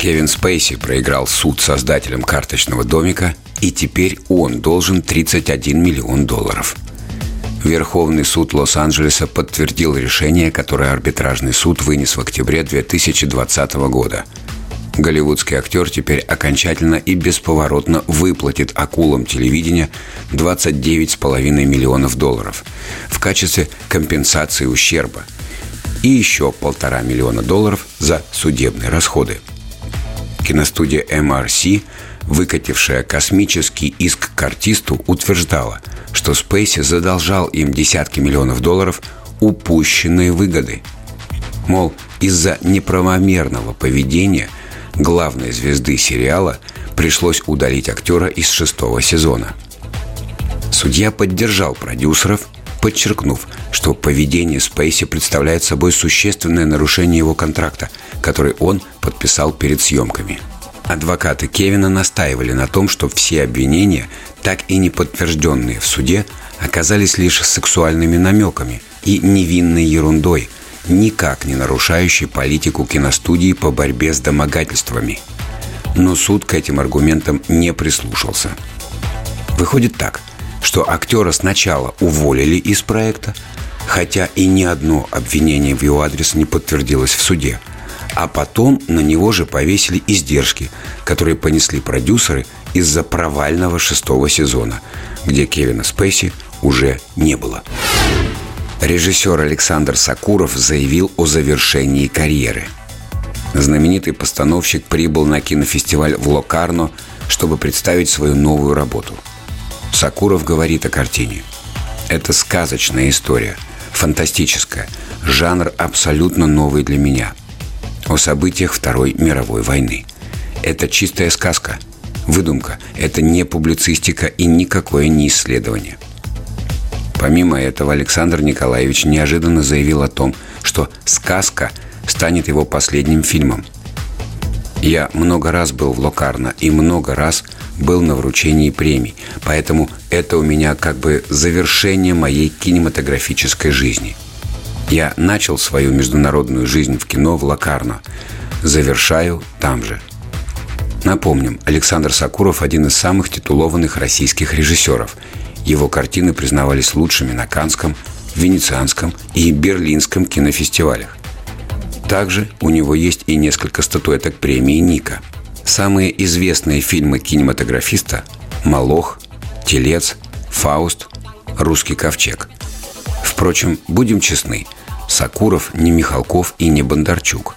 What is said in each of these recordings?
Кевин Спейси проиграл суд создателям карточного домика, и теперь он должен 31 миллион долларов. Верховный суд Лос-Анджелеса подтвердил решение, которое арбитражный суд вынес в октябре 2020 года. Голливудский актер теперь окончательно и бесповоротно выплатит акулам телевидения 29,5 миллионов долларов в качестве компенсации ущерба и еще полтора миллиона долларов за судебные расходы – киностудия MRC, выкатившая космический иск к артисту, утверждала, что Спейси задолжал им десятки миллионов долларов упущенные выгоды. Мол, из-за неправомерного поведения главной звезды сериала пришлось удалить актера из шестого сезона. Судья поддержал продюсеров, подчеркнув, что поведение Спейси представляет собой существенное нарушение его контракта, который он подписал перед съемками. Адвокаты Кевина настаивали на том, что все обвинения, так и не подтвержденные в суде, оказались лишь сексуальными намеками и невинной ерундой, никак не нарушающей политику киностудии по борьбе с домогательствами. Но суд к этим аргументам не прислушался. Выходит так, что актера сначала уволили из проекта, хотя и ни одно обвинение в его адрес не подтвердилось в суде – а потом на него же повесили издержки, которые понесли продюсеры из-за провального шестого сезона, где Кевина Спейси уже не было. Режиссер Александр Сакуров заявил о завершении карьеры. Знаменитый постановщик прибыл на кинофестиваль в Локарно, чтобы представить свою новую работу. Сакуров говорит о картине. Это сказочная история, фантастическая, жанр абсолютно новый для меня – о событиях Второй мировой войны. Это чистая сказка, выдумка, это не публицистика и никакое не исследование. Помимо этого, Александр Николаевич неожиданно заявил о том, что «Сказка» станет его последним фильмом. Я много раз был в Локарно и много раз был на вручении премий, поэтому это у меня как бы завершение моей кинематографической жизни – я начал свою международную жизнь в кино в Лакарно. Завершаю там же. Напомним, Александр Сакуров – один из самых титулованных российских режиссеров. Его картины признавались лучшими на Канском, Венецианском и Берлинском кинофестивалях. Также у него есть и несколько статуэток премии Ника. Самые известные фильмы кинематографиста – «Малох», «Телец», «Фауст», «Русский ковчег». Впрочем, будем честны – Сакуров не Михалков и не Бондарчук.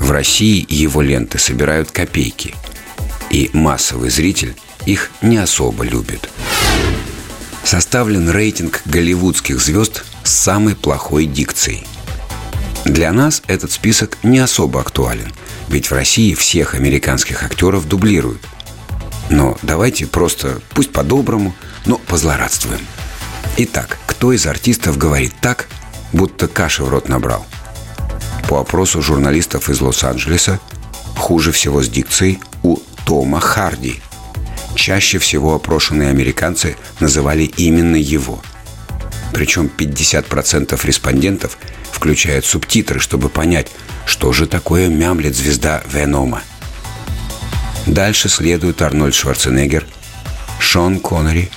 В России его ленты собирают копейки, и массовый зритель их не особо любит. Составлен рейтинг голливудских звезд с самой плохой дикцией. Для нас этот список не особо актуален, ведь в России всех американских актеров дублируют. Но давайте просто, пусть по-доброму, но позлорадствуем. Итак, кто из артистов говорит так, будто каши в рот набрал. По опросу журналистов из Лос-Анджелеса хуже всего с дикцией у Тома Харди. Чаще всего опрошенные американцы называли именно его. Причем 50% респондентов включают субтитры, чтобы понять, что же такое мямлет звезда Венома. Дальше следуют Арнольд Шварценеггер, Шон Коннери,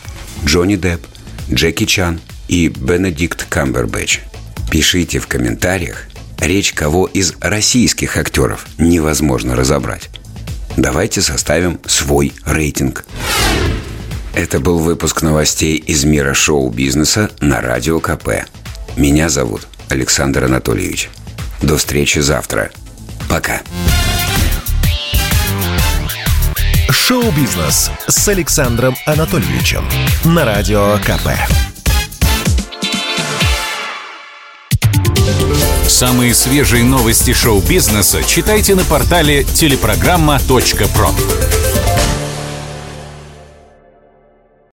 Джонни Депп, Джеки Чан и Бенедикт Камбербэтч – Пишите в комментариях, речь кого из российских актеров невозможно разобрать. Давайте составим свой рейтинг. Это был выпуск новостей из мира шоу-бизнеса на Радио КП. Меня зовут Александр Анатольевич. До встречи завтра. Пока. Шоу-бизнес с Александром Анатольевичем на Радио КП. Самые свежие новости шоу-бизнеса читайте на портале телепрограмма.про.